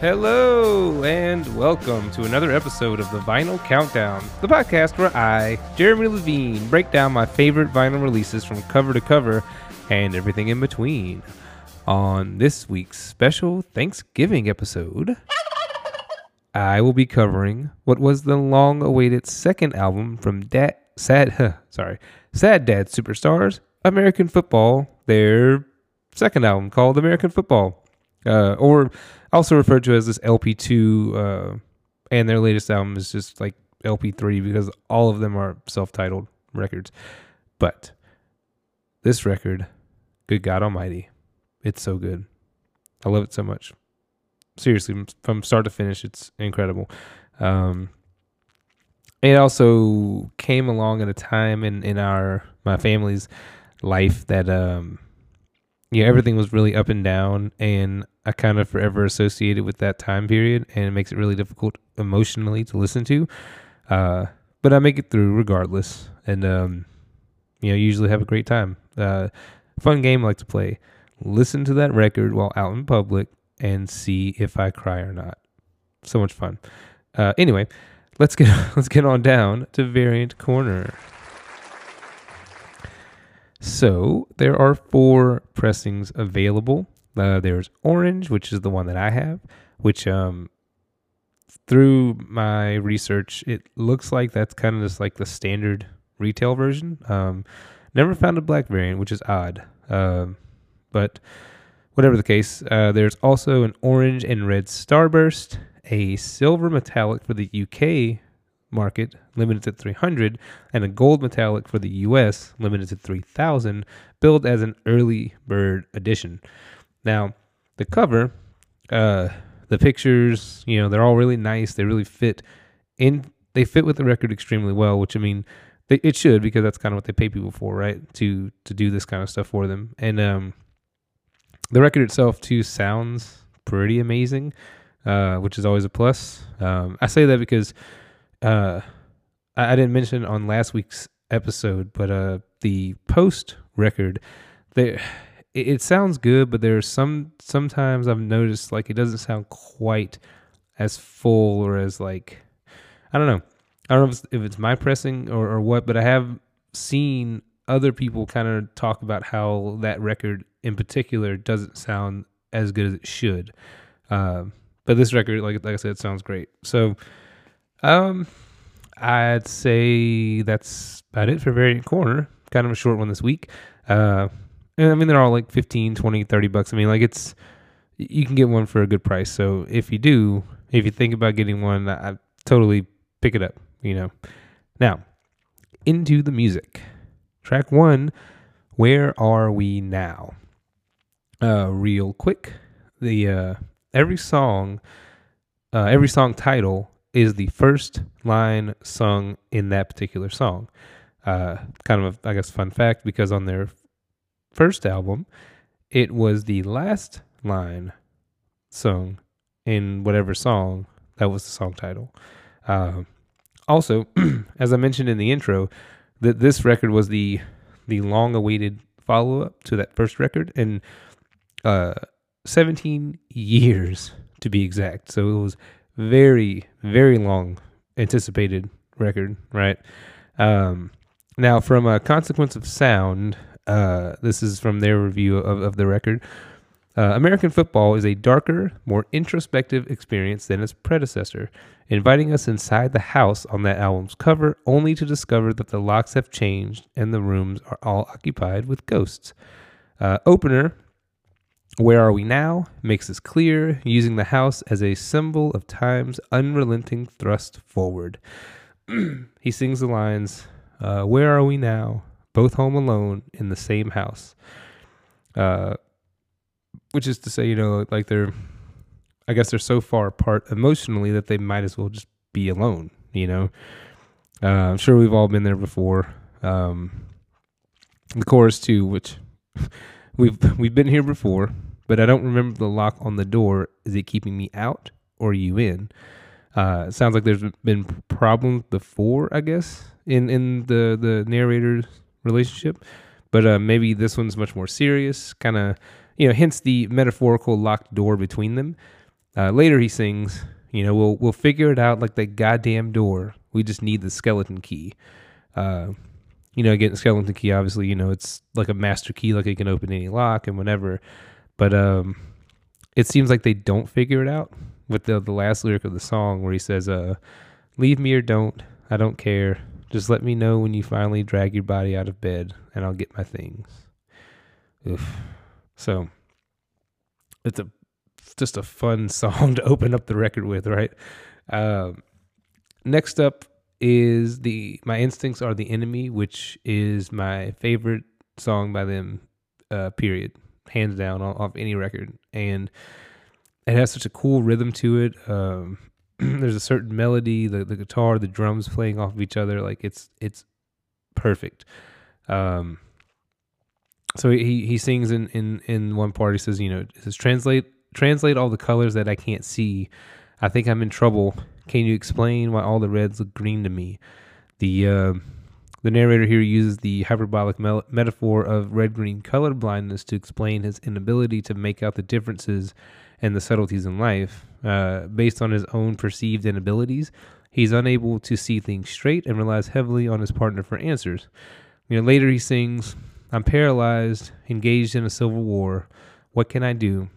Hello, and welcome to another episode of the Vinyl Countdown, the podcast where I, Jeremy Levine, break down my favorite vinyl releases from cover to cover and everything in between. On this week's special Thanksgiving episode, I will be covering what was the long-awaited second album from Dad, Sad, sorry, Sad Dad Superstars, American Football, their second album called American Football, uh, or also referred to as this LP2, uh, and their latest album is just like LP3 because all of them are self-titled records. But this record, good God Almighty, it's so good. I love it so much. Seriously, from start to finish, it's incredible. Um, it also came along at a time in in our my family's life that um yeah everything was really up and down and I kind of forever associated with that time period and it makes it really difficult emotionally to listen to uh but I make it through regardless. And um you know usually have a great time. Uh fun game I like to play. Listen to that record while out in public and see if I cry or not. So much fun. Uh anyway let's get let's get on down to variant corner. So there are four pressings available. Uh, there's orange, which is the one that I have, which um, through my research, it looks like that's kind of just like the standard retail version. Um, never found a black variant, which is odd. Um, but whatever the case, uh, there's also an orange and red starburst, a silver metallic for the UK market limited to 300 and a gold metallic for the US limited to 3000 billed as an early bird edition. Now, the cover uh the pictures, you know, they're all really nice. They really fit in they fit with the record extremely well, which I mean they, it should because that's kind of what they pay people for, right? To to do this kind of stuff for them. And um the record itself too sounds pretty amazing, uh, which is always a plus. Um, I say that because uh, I, I didn't mention on last week's episode, but uh, the post record, there it, it sounds good, but there's some sometimes I've noticed like it doesn't sound quite as full or as like I don't know. I don't know if it's, if it's my pressing or, or what, but I have seen other people kind of talk about how that record in particular doesn't sound as good as it should. Um, but this record, like like I said, sounds great. So um, I'd say that's about it for Variant Corner. Kind of a short one this week. Uh, and I mean, they're all like 15, 20, 30 bucks. I mean, like it's, you can get one for a good price. So if you do, if you think about getting one, I, I totally pick it up, you know. Now, into the music. Track one, Where Are We Now? Uh, real quick, the uh, every song, uh, every song title is the first line sung in that particular song. Uh, kind of, a, I guess, fun fact because on their first album, it was the last line sung in whatever song that was the song title. Uh, also, as I mentioned in the intro, that this record was the the long awaited follow up to that first record, and uh, 17 years to be exact. So it was very, very long anticipated record, right? Um, now, from a consequence of sound, uh, this is from their review of, of the record. Uh, American football is a darker, more introspective experience than its predecessor, inviting us inside the house on that album's cover, only to discover that the locks have changed and the rooms are all occupied with ghosts. Uh, opener where Are We Now makes this clear, using the house as a symbol of time's unrelenting thrust forward. he sings the lines, uh, Where are we now? Both home alone in the same house. Uh, which is to say, you know, like they're, I guess they're so far apart emotionally that they might as well just be alone, you know? Uh, I'm sure we've all been there before. Um, the chorus, too, which. We've we've been here before, but I don't remember the lock on the door. Is it keeping me out or you in? Uh, it sounds like there's been problems before, I guess, in in the the narrator's relationship, but uh, maybe this one's much more serious. Kind of, you know, hence the metaphorical locked door between them. Uh, later he sings, you know, we'll we'll figure it out like that goddamn door. We just need the skeleton key. Uh, you know, getting skeleton key, obviously, you know, it's like a master key, like it can open any lock and whatever. But um, it seems like they don't figure it out with the the last lyric of the song where he says, uh, "Leave me or don't, I don't care. Just let me know when you finally drag your body out of bed, and I'll get my things." Oof. So it's a just a fun song to open up the record with, right? Um, next up is the My Instincts Are the Enemy, which is my favorite song by them, uh, period, hands down, off any record. And it has such a cool rhythm to it. Um, there's a certain melody, the, the guitar, the drums playing off of each other. Like it's, it's perfect. Um, so he, he sings in, in, in one part, he says, you know, says, translate, translate all the colors that I can't see. I think I'm in trouble. Can you explain why all the reds look green to me? The uh, the narrator here uses the hyperbolic me- metaphor of red green color blindness to explain his inability to make out the differences and the subtleties in life. Uh, based on his own perceived inabilities, he's unable to see things straight and relies heavily on his partner for answers. You know, later he sings, I'm paralyzed, engaged in a civil war. What can I do?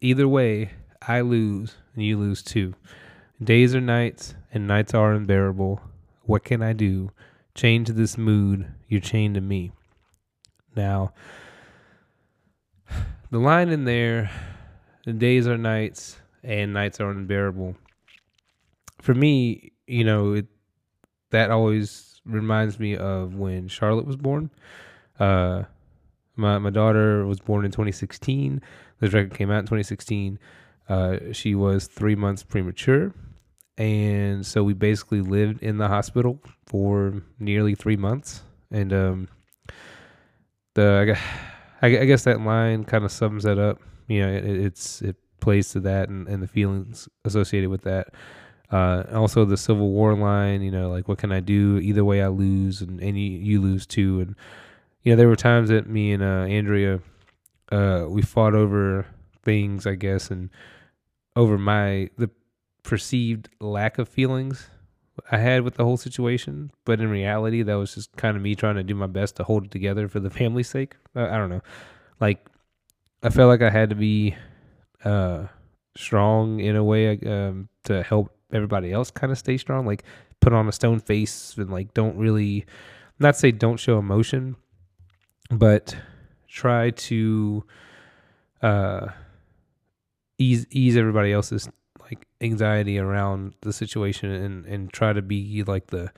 Either way, I lose and you lose too. Days are nights and nights are unbearable. What can I do? Chained to this mood, you're chained to me. Now, the line in there, the days are nights and nights are unbearable. For me, you know, it, that always reminds me of when Charlotte was born. Uh, my my daughter was born in 2016. This record came out in 2016. Uh, she was three months premature, and so we basically lived in the hospital for nearly three months. And um, the I guess that line kind of sums that up. You know, it, it's it plays to that and, and the feelings associated with that. Uh, also the Civil War line, you know, like what can I do? Either way, I lose, and, and you, you lose too. And you know, there were times that me and uh, Andrea, uh, we fought over things, I guess, and over my the perceived lack of feelings I had with the whole situation. But in reality, that was just kind of me trying to do my best to hold it together for the family's sake. I, I don't know, like I felt like I had to be uh, strong in a way um, to help everybody else kind of stay strong. Like put on a stone face and like don't really, not say don't show emotion, but try to uh, ease ease everybody else's like anxiety around the situation and and try to be like the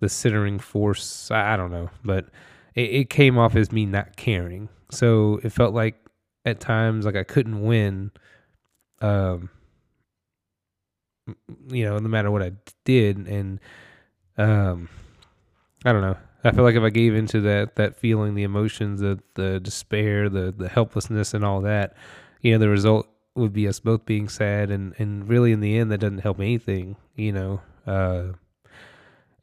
the centering force. I, I don't know, but it, it came off as me not caring. So it felt like at times like I couldn't win. Um, you know, no matter what I did, and um, I don't know. I feel like if I gave into that that feeling, the emotions, the the despair, the the helplessness, and all that, you know, the result would be us both being sad, and and really in the end, that doesn't help anything. You know, uh,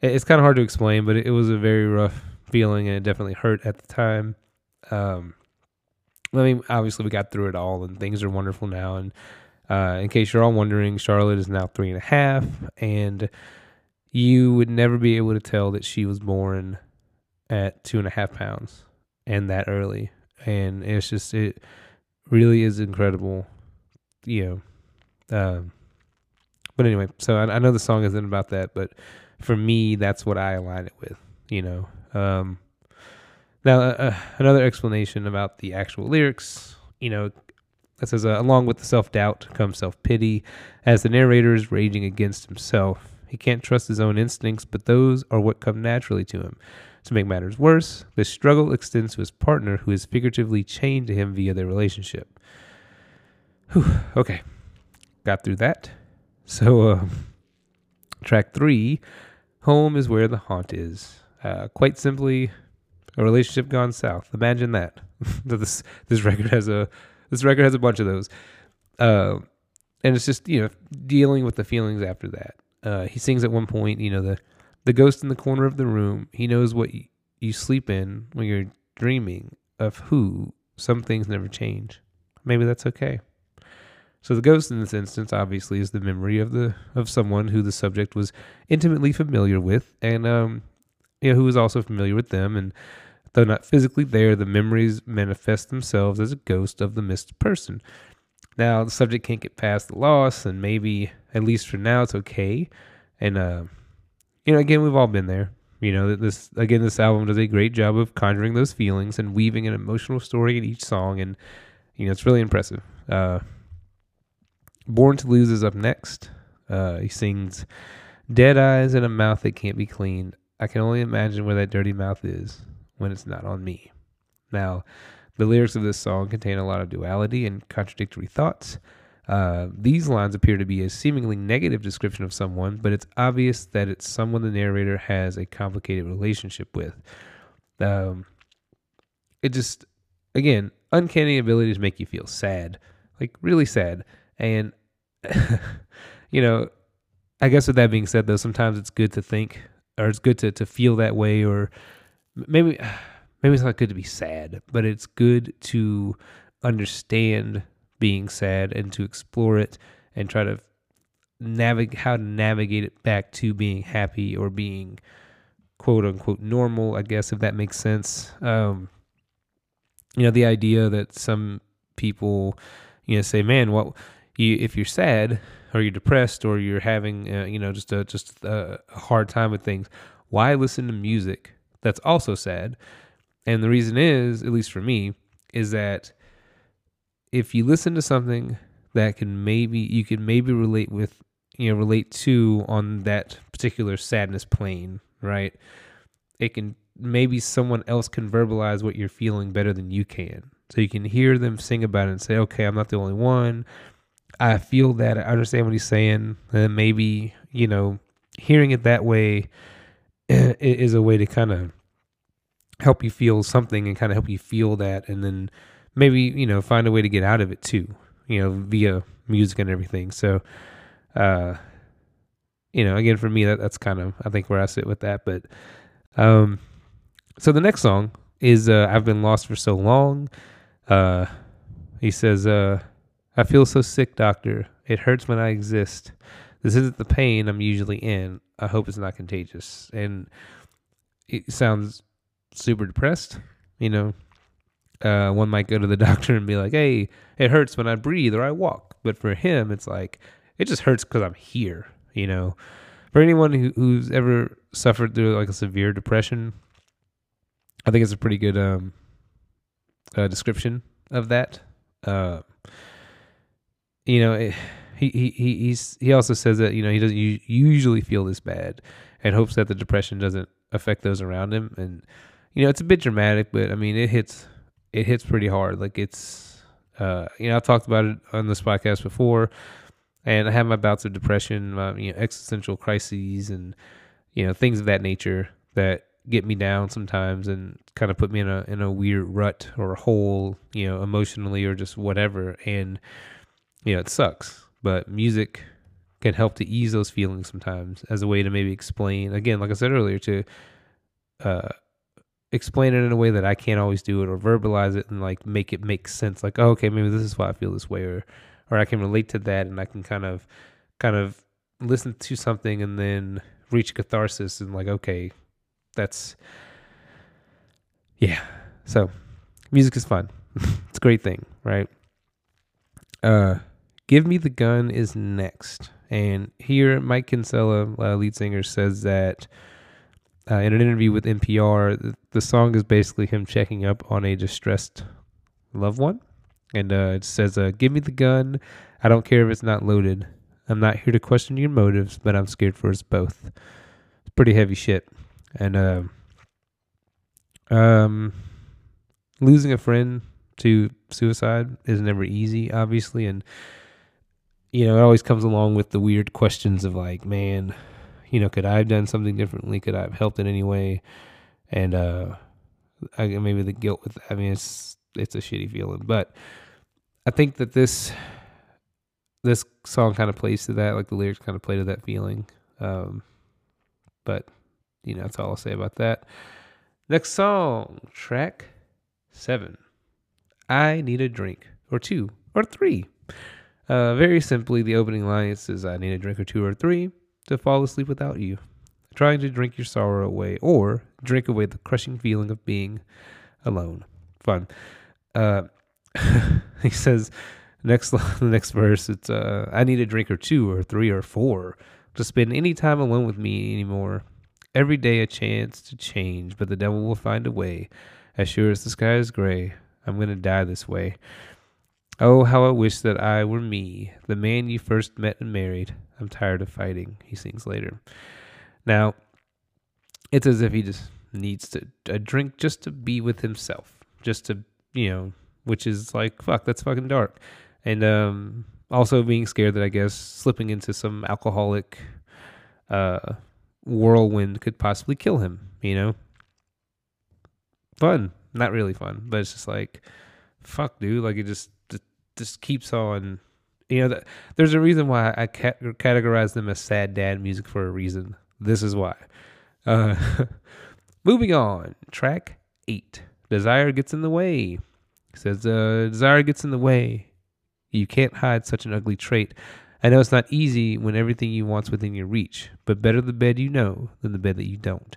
it's kind of hard to explain, but it, it, was a very rough feeling, and it definitely hurt at the time. Um, I mean, obviously, we got through it all, and things are wonderful now. And uh, in case you're all wondering, Charlotte is now three and a half, and you would never be able to tell that she was born at two and a half pounds and that early. And it's just, it really is incredible, you know. Um, but anyway, so I, I, know the song isn't about that, but for me, that's what I align it with, you know. Um, now, uh, uh another explanation about the actual lyrics, you know, it says, uh, along with the self doubt comes self pity, as the narrator is raging against himself. He can't trust his own instincts, but those are what come naturally to him. To make matters worse, this struggle extends to his partner, who is figuratively chained to him via their relationship. Whew, okay, got through that. So, uh, track three Home is where the haunt is. Uh, quite simply, a relationship gone south. Imagine that. this this record has a this record has a bunch of those, uh, and it's just you know dealing with the feelings after that. Uh, he sings at one point, you know the the ghost in the corner of the room. He knows what you, you sleep in when you're dreaming of who. Some things never change. Maybe that's okay. So the ghost in this instance obviously is the memory of the of someone who the subject was intimately familiar with and um you know who was also familiar with them and though not physically there the memories manifest themselves as a ghost of the missed person. Now the subject can't get past the loss and maybe at least for now it's okay. And uh you know again we've all been there. You know this again this album does a great job of conjuring those feelings and weaving an emotional story in each song and you know it's really impressive. Uh Born to Lose is up next. Uh, he sings Dead Eyes and a Mouth That Can't Be Cleaned. I can only imagine where that dirty mouth is when it's not on me. Now, the lyrics of this song contain a lot of duality and contradictory thoughts. Uh, these lines appear to be a seemingly negative description of someone, but it's obvious that it's someone the narrator has a complicated relationship with. Um, it just, again, uncanny abilities make you feel sad, like really sad. And, you know, I guess with that being said, though, sometimes it's good to think or it's good to, to feel that way, or maybe, maybe it's not good to be sad, but it's good to understand being sad and to explore it and try to navigate how to navigate it back to being happy or being quote unquote normal, I guess, if that makes sense. Um, you know, the idea that some people, you know, say, man, what, you if you're sad or you're depressed or you're having uh, you know just a just a hard time with things, why listen to music that's also sad? And the reason is, at least for me, is that if you listen to something that can maybe you can maybe relate with you know relate to on that particular sadness plane, right? It can maybe someone else can verbalize what you're feeling better than you can. So you can hear them sing about it and say, okay, I'm not the only one. I feel that I understand what he's saying, and maybe you know, hearing it that way is a way to kind of help you feel something and kind of help you feel that, and then maybe you know find a way to get out of it too, you know, via music and everything. So, uh, you know, again for me that that's kind of I think where I sit with that. But, um, so the next song is uh, "I've Been Lost for So Long." Uh, he says, uh I feel so sick, doctor. It hurts when I exist. This isn't the pain I'm usually in. I hope it's not contagious. And it sounds super depressed. You know, uh, one might go to the doctor and be like, hey, it hurts when I breathe or I walk. But for him, it's like, it just hurts because I'm here. You know, for anyone who, who's ever suffered through like a severe depression, I think it's a pretty good um, uh, description of that. Uh, you know, eh, he he he he's he also says that you know he doesn't usually feel this bad, and hopes that the depression doesn't affect those around him. And you know, it's a bit dramatic, but I mean, it hits it hits pretty hard. Like it's uh, you know, I've talked about it on this podcast before, and I have my bouts of depression, my you know, existential crises, and you know, things of that nature that get me down sometimes and kind of put me in a in a weird rut or a hole, you know, emotionally or just whatever. And you know, it sucks, but music can help to ease those feelings sometimes as a way to maybe explain, again, like I said earlier, to uh, explain it in a way that I can't always do it or verbalize it and like make it make sense. Like, oh, okay, maybe this is why I feel this way, or, or I can relate to that and I can kind of, kind of listen to something and then reach catharsis and like, okay, that's, yeah. So music is fun. it's a great thing, right? Uh, Give Me the Gun is next. And here, Mike Kinsella, uh, lead singer, says that uh, in an interview with NPR, the, song is basically him checking up on a distressed loved one. And uh, it says, uh, Give me the gun. I don't care if it's not loaded. I'm not here to question your motives, but I'm scared for us both. It's pretty heavy shit. And uh, um, losing a friend to suicide is never easy, obviously. And you know, it always comes along with the weird questions of like, man, you know, could I have done something differently? Could I have helped in any way? And uh, I, maybe the guilt with. I mean, it's it's a shitty feeling, but I think that this this song kind of plays to that. Like the lyrics kind of play to that feeling. Um, but you know, that's all I'll say about that. Next song, track seven. I need a drink or two or three. Uh, very simply, the opening line says, I need a drink or two or three to fall asleep without you. Trying to drink your sorrow away or drink away the crushing feeling of being alone. Fun. Uh, he says, next the next verse, it's, uh, I need a drink or two or three or four to spend any time alone with me anymore. Every day a chance to change, but the devil will find a way. As sure as the sky is gray, I'm going to die this way. Oh, how I wish that I were me, the man you first met and married. I'm tired of fighting, he sings later. Now, it's as if he just needs to a drink just to be with himself, just to, you know, which is like, fuck, that's fucking dark. And um, also being scared that I guess slipping into some alcoholic uh, whirlwind could possibly kill him, you know? Fun. Not really fun, but it's just like, fuck, dude. Like, it just just keeps on. You know, there's a reason why I categorize them as sad dad music for a reason. This is why. Uh, moving on, track eight. Desire gets in the way. says, uh, desire gets in the way. You can't hide such an ugly trait. I know it's not easy when everything you want's within your reach, but better the bed you know than the bed that you don't.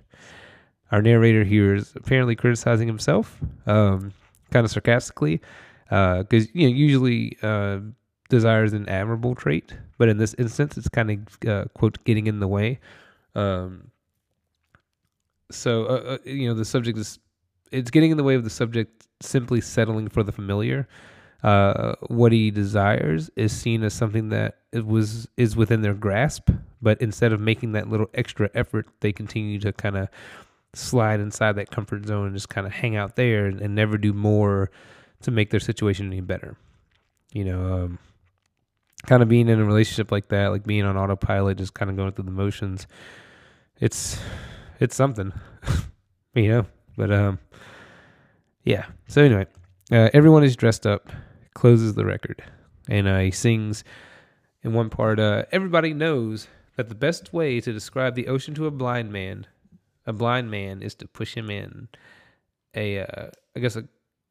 Our narrator here is apparently criticizing himself, um, kind of sarcastically because uh, you know usually uh, desire is an admirable trait, but in this instance, it's kind of uh, quote getting in the way. Um, so uh, uh, you know the subject is it's getting in the way of the subject simply settling for the familiar. Uh, what he desires is seen as something that it was is within their grasp, but instead of making that little extra effort, they continue to kind of slide inside that comfort zone and just kind of hang out there and, and never do more to make their situation any better. You know, um, kind of being in a relationship like that, like being on autopilot, just kind of going through the motions. It's it's something, you know. But um, yeah. So anyway, uh, everyone is dressed up. Closes the record, and uh, he sings in one part. Uh, everybody knows that the best way to describe the ocean to a blind man, a blind man, is to push him in. A, uh, I guess a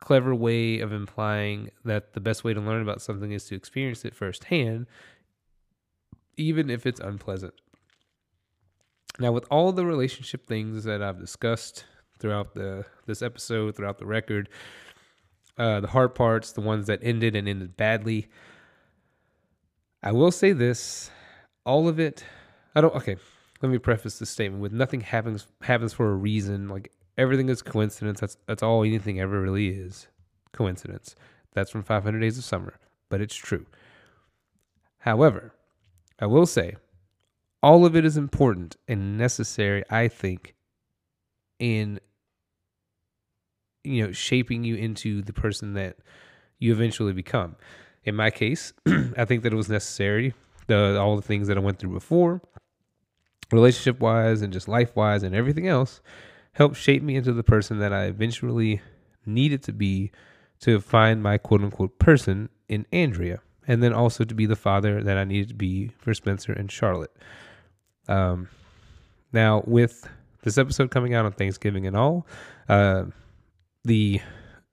clever way of implying that the best way to learn about something is to experience it firsthand, even if it's unpleasant. Now, with all the relationship things that I've discussed throughout the this episode, throughout the record, uh, the hard parts, the ones that ended and ended badly, I will say this: all of it. I don't. Okay, let me preface this statement with nothing happens happens for a reason. Like everything is coincidence. That's that's all anything ever really is. Coincidence. That's from 500 Days of Summer, but it's true. However, I will say all of it is important and necessary, I think, in you know, shaping you into the person that you eventually become. In my case, I think that it was necessary. The all the things that I went through before, relationship wise and just life wise and everything else helped shape me into the person that I eventually needed to be to find my quote unquote person in Andrea, and then also to be the father that I needed to be for Spencer and Charlotte. Um, now, with this episode coming out on Thanksgiving and all, uh, the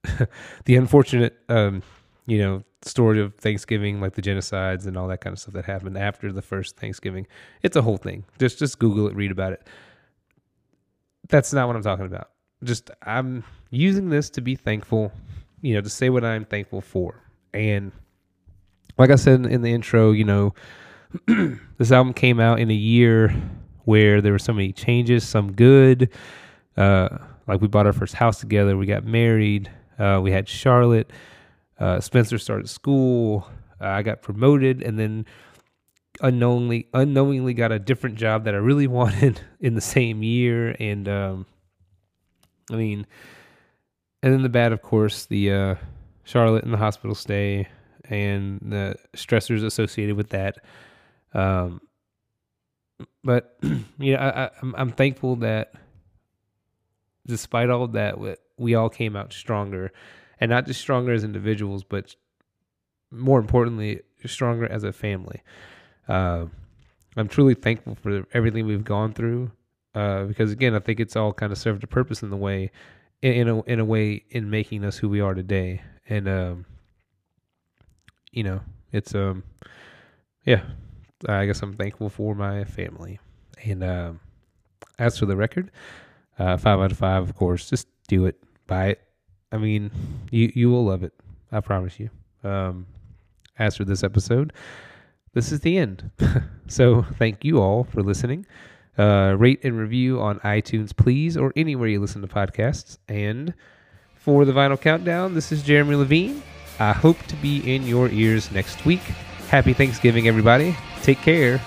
the unfortunate, um, you know, story of Thanksgiving, like the genocides and all that kind of stuff that happened after the first Thanksgiving, it's a whole thing. Just just Google it, read about it that's not what I'm talking about. Just I'm using this to be thankful, you know, to say what I'm thankful for. And like I said in the intro, you know, this album came out in a year where there were so many changes, some good. Uh, like we bought our first house together, we got married, uh, we had Charlotte, uh, Spencer started school, I got promoted, and then unknowingly unknowingly got a different job that I really wanted in the same year, and um, I mean, and then the bad, of course, the uh, Charlotte and the hospital stay and the stressors associated with that. Um, but you know, I, I'm I'm thankful that despite all of that, we all came out stronger, and not just stronger as individuals, but more importantly, stronger as a family. Uh, I'm truly thankful for everything we've gone through uh, because again, I think it's all kind of served a purpose in the way, in, a in a way, in making us who we are today. And um, you know, It's um, yeah. I guess I'm thankful for my family. And uh, as for the record, uh, five out of five, of course. Just do it, buy it. I mean, you you will love it. I promise you. Um, as for this episode, this is the end. so thank you all for listening. Uh, rate and review on iTunes, please, or anywhere you listen to podcasts. And for the Vinyl Countdown, this is Jeremy Levine. I hope to be in your ears next week. Happy Thanksgiving, everybody. Take care.